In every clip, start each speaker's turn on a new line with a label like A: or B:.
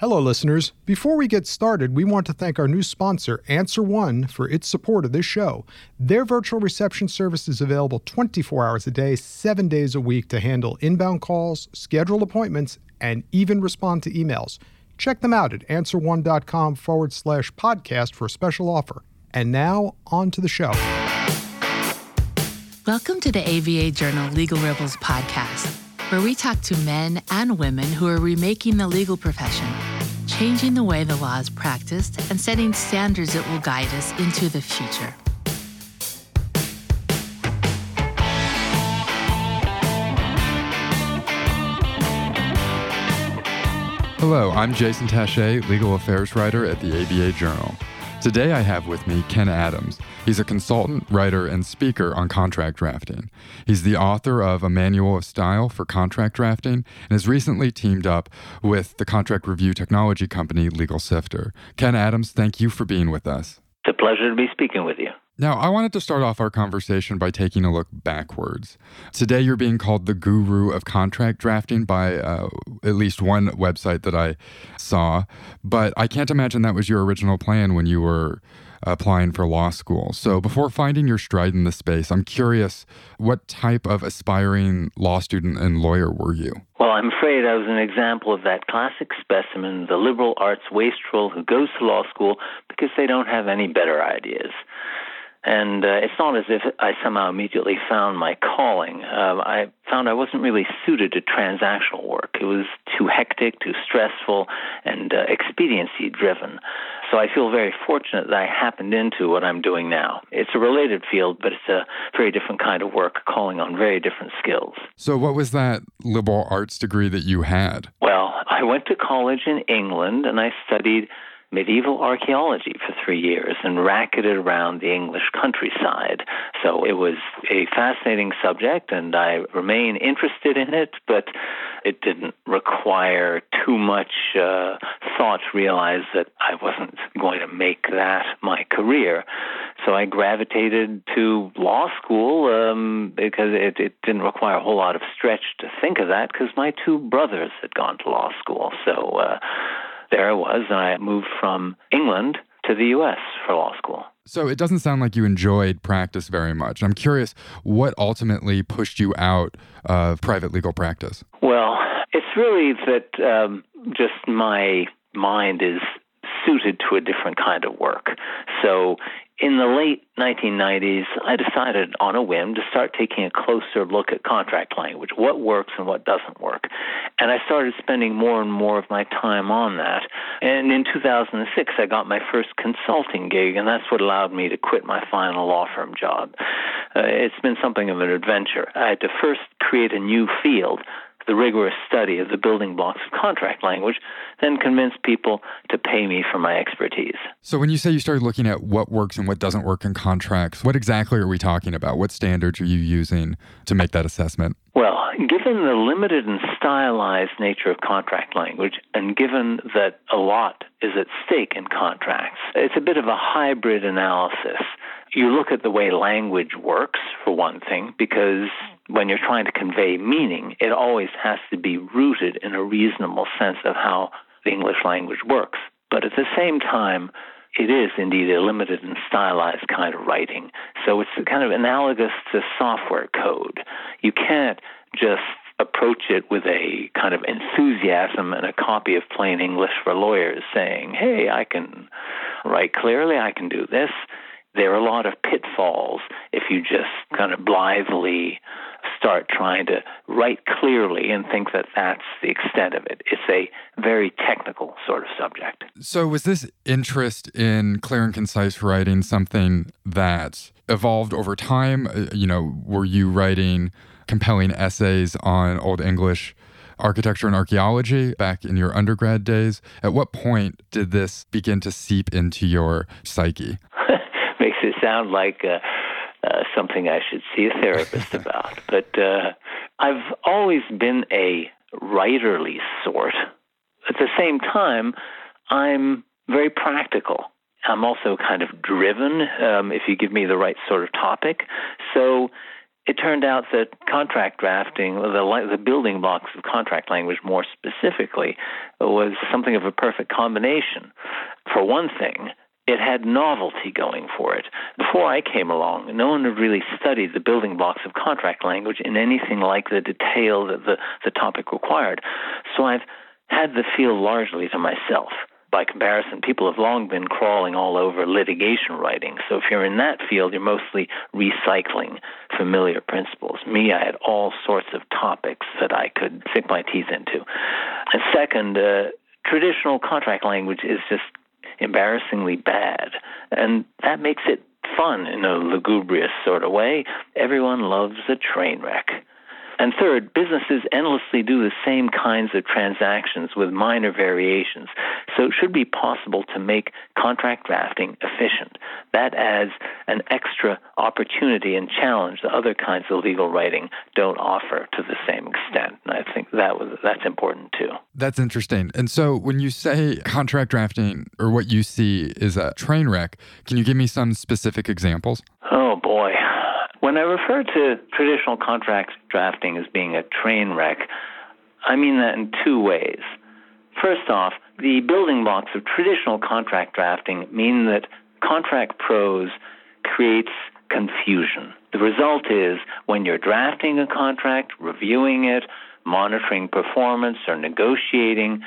A: Hello, listeners. Before we get started, we want to thank our new sponsor, Answer One, for its support of this show. Their virtual reception service is available 24 hours a day, seven days a week to handle inbound calls, schedule appointments, and even respond to emails. Check them out at answerone.com forward slash podcast for a special offer. And now, on to the show.
B: Welcome to the ABA Journal Legal Rebels podcast, where we talk to men and women who are remaking the legal profession, changing the way the law is practiced, and setting standards that will guide us into the future.
C: Hello, I'm Jason Tashea, legal affairs writer at the ABA Journal. Today I have with me Ken Adams. He's a consultant, writer, and speaker on contract drafting. He's the author of A Manual of Style for Contract Drafting and has recently teamed up with the contract review technology company Legal Sifter. Ken Adams, thank you for being with us.
D: It's a pleasure to be speaking with you.
C: Now, I wanted to start off our conversation by taking a look backwards. Today, you're being called the guru of contract drafting by uh, at least one website that I saw, but I can't imagine that was your original plan when you were applying for law school. So, before finding your stride in the space, I'm curious what type of aspiring law student and lawyer were you?
D: Well, I'm afraid I was an example of that classic specimen, the liberal arts wastrel who goes to law school because they don't have any better ideas. And uh, it's not as if I somehow immediately found my calling. Uh, I found I wasn't really suited to transactional work. It was too hectic, too stressful, and uh, expediency driven. So I feel very fortunate that I happened into what I'm doing now. It's a related field, but it's a very different kind of work, calling on very different skills.
C: So, what was that liberal arts degree that you had?
D: Well, I went to college in England and I studied medieval archaeology for three years and racketed around the English countryside. So it was a fascinating subject, and I remain interested in it, but it didn't require too much uh, thought to realize that I wasn't going to make that my career. So I gravitated to law school um, because it, it didn't require a whole lot of stretch to think of that because my two brothers had gone to law school. So uh, there I was, and I moved from England to the U.S. for law school.
C: So it doesn't sound like you enjoyed practice very much. I'm curious what ultimately pushed you out of private legal practice.
D: Well, it's really that um, just my mind is suited to a different kind of work. So in the late 1990s, I decided on a whim to start taking a closer look at contract language, what works and what doesn't work. And I started spending more and more of my time on that. And in 2006, I got my first consulting gig, and that's what allowed me to quit my final law firm job. Uh, it's been something of an adventure. I had to first create a new field the rigorous study of the building blocks of contract language, then convince people to pay me for my expertise.
C: So, when you say you started looking at what works and what doesn't work in contracts, what exactly are we talking about? What standards are you using to make that assessment?
D: Well, given the limited and stylized nature of contract language, and given that a lot is at stake in contracts, it's a bit of a hybrid analysis. You look at the way language works, for one thing, because when you're trying to convey meaning, it always has to be rooted in a reasonable sense of how the English language works. But at the same time, it is indeed a limited and stylized kind of writing. So it's kind of analogous to software code. You can't just approach it with a kind of enthusiasm and a copy of plain English for lawyers saying, hey, I can write clearly, I can do this. There are a lot of pitfalls if you just kind of blithely start trying to write clearly and think that that's the extent of it. It's a very technical sort of subject.
C: So, was this interest in clear and concise writing something that evolved over time? Uh, you know, were you writing compelling essays on Old English? architecture and archaeology back in your undergrad days. At what point did this begin to seep into your psyche?
D: Makes it sound like uh, uh, something I should see a therapist about. But uh, I've always been a writerly sort. At the same time, I'm very practical. I'm also kind of driven um, if you give me the right sort of topic. So it turned out that contract drafting, the, the building blocks of contract language more specifically, was something of a perfect combination. For one thing, it had novelty going for it. Before I came along, no one had really studied the building blocks of contract language in anything like the detail that the, the topic required. So I've had the field largely to myself by comparison, people have long been crawling all over litigation writing. So if you're in that field, you're mostly recycling familiar principles. Me, I had all sorts of topics that I could sink my teeth into. And second, uh, traditional contract language is just embarrassingly bad. And that makes it fun in a lugubrious sort of way. Everyone loves a train wreck. And third, businesses endlessly do the same kinds of transactions with minor variations. So it should be possible to make contract drafting efficient. That adds an extra opportunity and challenge that other kinds of legal writing don't offer to the same extent. And I think that was that's important too.
C: That's interesting. And so when you say contract drafting or what you see is a train wreck, can you give me some specific examples?
D: Oh. When I refer to traditional contract drafting as being a train wreck, I mean that in two ways. First off, the building blocks of traditional contract drafting mean that contract prose creates confusion. The result is when you're drafting a contract, reviewing it, monitoring performance, or negotiating,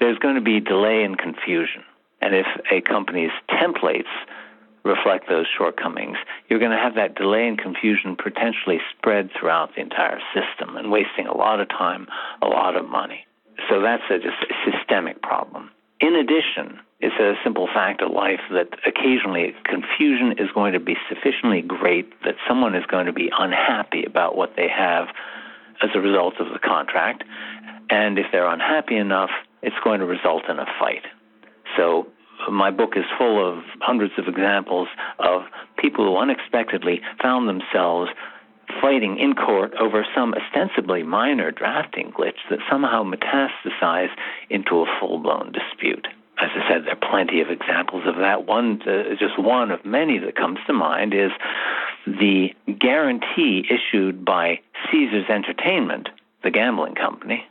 D: there's going to be delay and confusion. And if a company's templates reflect those shortcomings, you're going to have that delay and confusion potentially spread throughout the entire system and wasting a lot of time, a lot of money. So that's a, just a systemic problem. In addition, it's a simple fact of life that occasionally confusion is going to be sufficiently great that someone is going to be unhappy about what they have as a result of the contract. And if they're unhappy enough, it's going to result in a fight. So my book is full of hundreds of examples of people who unexpectedly found themselves fighting in court over some ostensibly minor drafting glitch that somehow metastasized into a full blown dispute. As I said, there are plenty of examples of that. One, uh, just one of many that comes to mind, is the guarantee issued by Caesars Entertainment, the gambling company,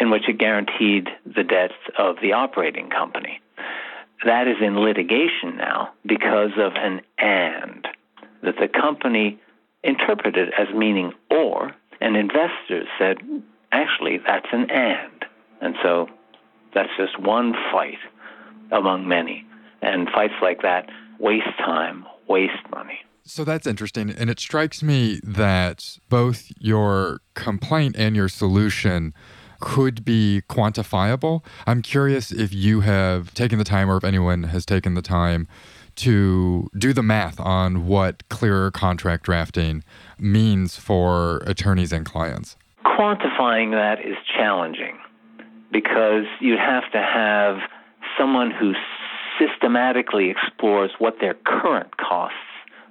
D: in which it guaranteed the debts of the operating company. That is in litigation now because of an and that the company interpreted as meaning or, and investors said, actually, that's an and. And so that's just one fight among many. And fights like that waste time, waste money.
C: So that's interesting. And it strikes me that both your complaint and your solution could be quantifiable. I'm curious if you have taken the time or if anyone has taken the time to do the math on what clearer contract drafting means for attorneys and clients.
D: Quantifying that is challenging because you'd have to have someone who systematically explores what their current costs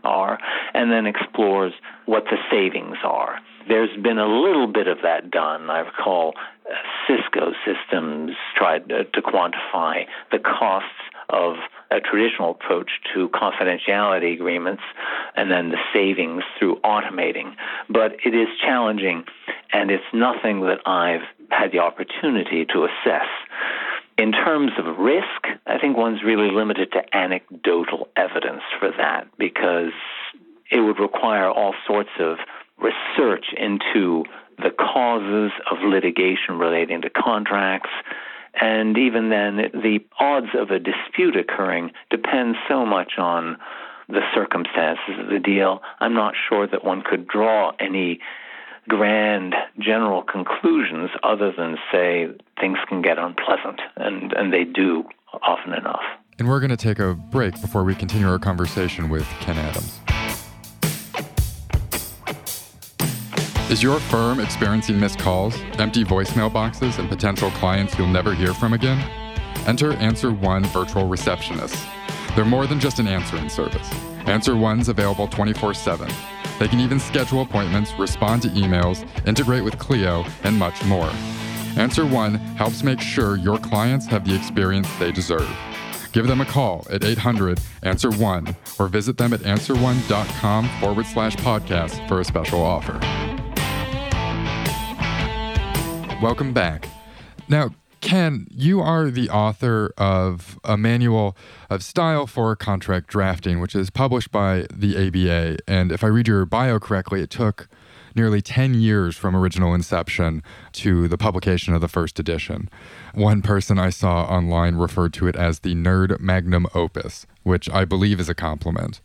D: are and then explores what the savings are. There's been a little bit of that done. I recall Cisco Systems tried to, quantify the costs of a traditional approach to confidentiality agreements and then the savings through automating. But it is challenging, and it's nothing that I've had the opportunity to assess. In terms of risk, I think one's really limited to anecdotal evidence for that because it would require all sorts of research into the causes of litigation relating to contracts. And even then, the odds of a dispute occurring depend so much on the circumstances of the deal. I'm not sure that one could draw any grand general conclusions other than say things can get unpleasant, and, and they do often enough.
C: And we're going to take a break before we continue our conversation with Ken Adams. Is your firm experiencing missed calls, empty voicemail boxes, and potential clients you'll never hear from again? Enter Answer One Virtual Receptionists. They're more than just an answering service. Answer One's available 24 7. They can even schedule appointments, respond to emails, integrate with Clio, and much more. Answer One helps make sure your clients have the experience they deserve. give them a call at 800 Answer One or visit them at answerone.com forward slash podcast for a special offer. Welcome back. Now, Ken, you are the author of a manual of style for contract drafting, which is published by the ABA. And if I read your bio correctly, it took nearly 10 years from original inception to the publication of the first edition. One person I saw online referred to it as the nerd magnum opus, which I believe is a compliment.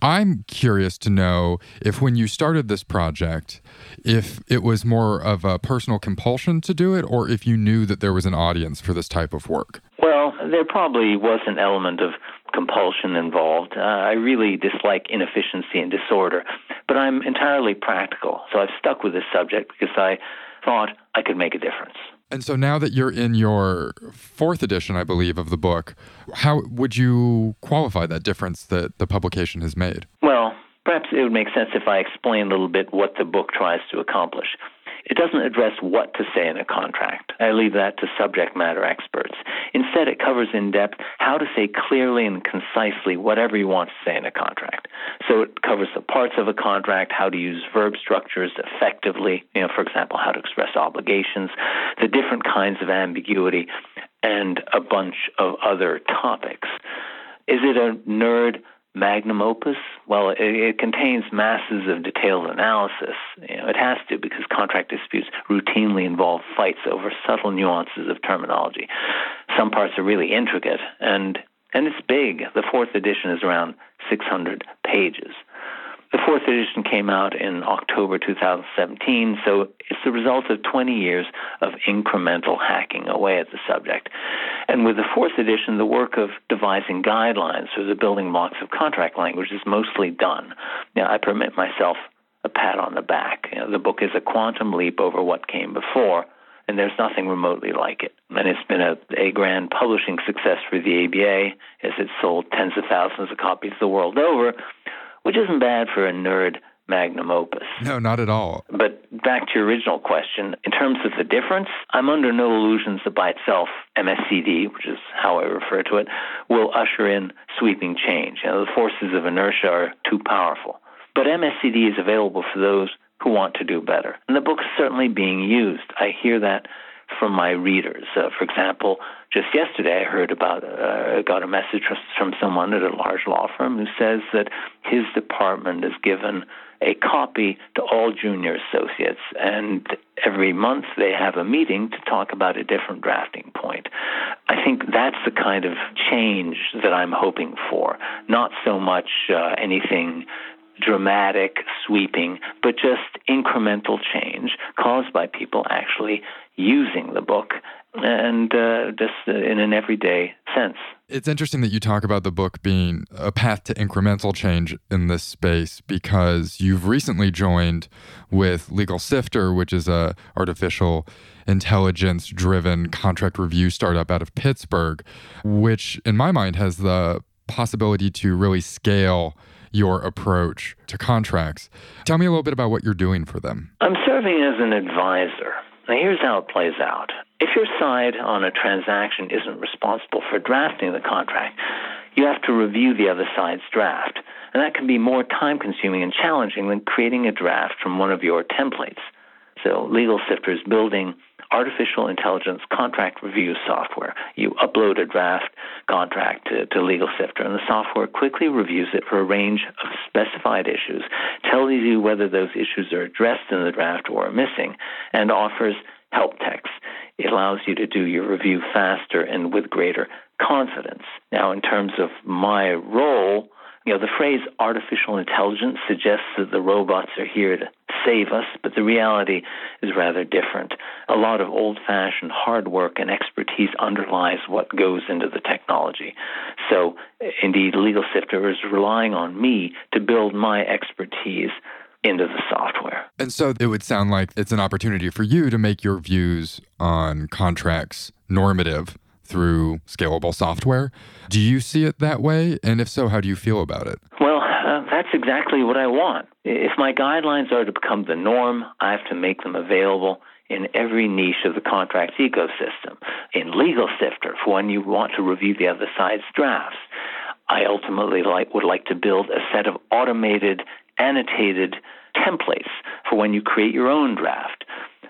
C: I'm curious to know if when you started this project, if it was more of a personal compulsion to do it or if you knew that there was an audience for this type of work.
D: Well, there probably was an element of compulsion involved. Uh, I really dislike inefficiency and disorder, but I'm entirely practical. So I've stuck with this subject because I thought I could make a difference.
C: And so now that you're in your fourth edition, I believe, of the book, how would you qualify that difference that the publication has made?
D: Well, perhaps it would make sense if I explain a little bit what the book tries to accomplish. It doesn't address what to say in a contract. I leave that to subject matter experts. Instead, it covers in depth how to say clearly and concisely whatever you want to say in a contract. So it covers the parts of a contract, how to use verb structures effectively, you know, for example, how to express obligations, the different kinds of ambiguity, and a bunch of other topics. Is it a nerd magnum opus? Well, it, it, contains masses of detailed analysis. You know, it has to because contract disputes routinely involve fights over subtle nuances of terminology. Some parts are really intricate, and and it's big. The fourth edition is around 600 pages. The fourth edition came out in October 2017, so it's the result of 20 years of incremental hacking away at the subject. And with the fourth edition, the work of devising guidelines for the building blocks of contract language is mostly done. Now, I permit myself a pat on the back. You know, the book is a quantum leap over what came before, and there's nothing remotely like it. And it's been a, a grand publishing success for the ABA as it's sold tens of thousands of copies the world over which isn't bad for a nerd magnum opus.
C: No, not at all.
D: But back to your original question, in terms of the difference, I'm under no illusions that by itself, MSCD, which is how I refer to it, will usher in sweeping change. You know, the forces of inertia are too powerful. But MSCD is available for those who want to do better. And the book is certainly being used. I hear that from my readers. Uh, for example, just yesterday I heard about, uh, got a message from someone at a large law firm who says that his department has given a copy to all junior associates, and every month they have a meeting to talk about a different drafting point. I think that's the kind of change that I'm hoping for, not so much uh, anything dramatic, sweeping, but just incremental change caused by people actually using the book and uh, just in an everyday sense.
C: It's interesting that you talk about the book being a path to incremental change in this space because you've recently joined with Legal Sifter, which is a artificial intelligence driven contract review startup out of Pittsburgh, which in my mind has the possibility to really scale your approach to contracts. Tell me a little bit about what you're doing for them.
D: I'm serving as an advisor. Now, here's how it plays out. If your side on a transaction isn't responsible for drafting the contract, you have to review the other side's draft. And that can be more time consuming and challenging than creating a draft from one of your templates. So, Legal Sifter is building artificial intelligence contract review software. You upload a draft contract to, to Legal Sifter, and the software quickly reviews it for a range of specified issues, tells you whether those issues are addressed in the draft or are missing, and offers help text. It allows you to do your review faster and with greater confidence. Now, in terms of my role, you know, the phrase artificial intelligence suggests that the robots are here to save us, but the reality is rather different. A lot of old fashioned hard work and expertise underlies what goes into the technology. So, indeed, Legal Sifter is relying on me to build my expertise into the software.
C: And so it would sound like it's an opportunity for you to make your views on contracts normative through scalable software. Do you see it that way? And if so, how do you feel about it?
D: Well, that's exactly what I want. If my guidelines are to become the norm, I have to make them available in every niche of the contracts ecosystem. In Legal Sifter, for when you want to review the other side's drafts, I ultimately like, would like to build a set of automated, annotated templates for when you create your own draft.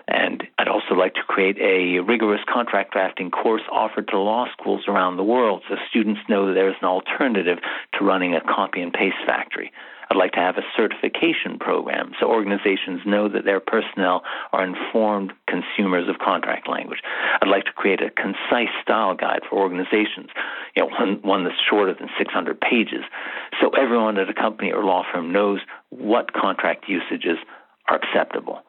D: And I'd also like to create a rigorous contract drafting course offered to law schools around the world so students know that there's an alternative to running a copy and paste factory. I'd like to have a certification program so organizations know that their personnel are informed consumers of contract language. I'd like to create a concise style guide for organizations, you know, one, one that's shorter than 600 pages, so everyone at a company or law firm knows what contract usages are acceptable.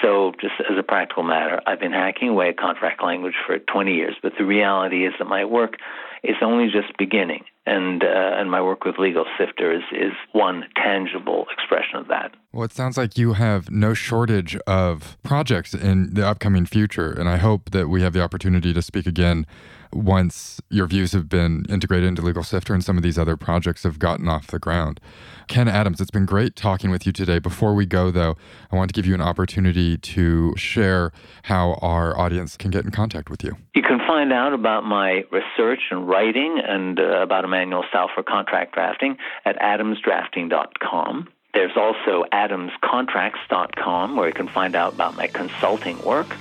D: So, just as a practical matter, I've been hacking away at contract language for 20 years, but the reality is that my work is only just beginning, and uh, and my work with Legal Sifter is is one tangible expression of that.
C: Well, it sounds like you have no shortage of projects in the upcoming future, and I hope that we have the opportunity to speak again once your views have been integrated into Legal Sifter and some of these other projects have gotten off the ground. Ken Adams, it's been great talking with you today. Before we go, though, I want to give you an opportunity to share how our audience can get in contact with you.
D: You can find out about my research and writing and uh, about A Manual style for contract drafting at adamsdrafting.com. There's also adamscontracts.com where you can find out about my consulting work.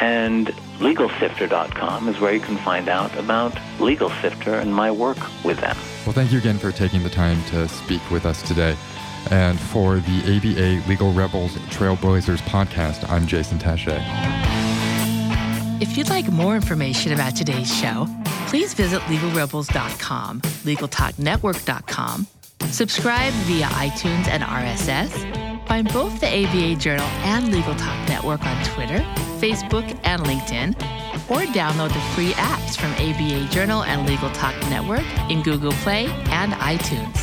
D: And LegalSifter.com is where you can find out about Legal Sifter and my work with them.
C: Well, thank you again for taking the time to speak with us today. And for the ABA Legal Rebels Trailblazers podcast, I'm Jason Tashea.
B: If you'd like more information about today's show, please visit legalrebels.com, legaltalknetwork.com, subscribe via iTunes and RSS, find both the ABA Journal and Legal Talk Network on Twitter, Facebook, and LinkedIn, or download the free apps from ABA Journal and Legal Talk Network in Google Play and iTunes.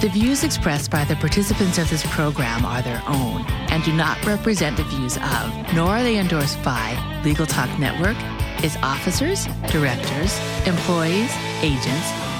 B: The views expressed by the participants of this program are their own and do not represent the views of, nor are they endorsed by, Legal Talk Network, its officers, directors, employees, agents,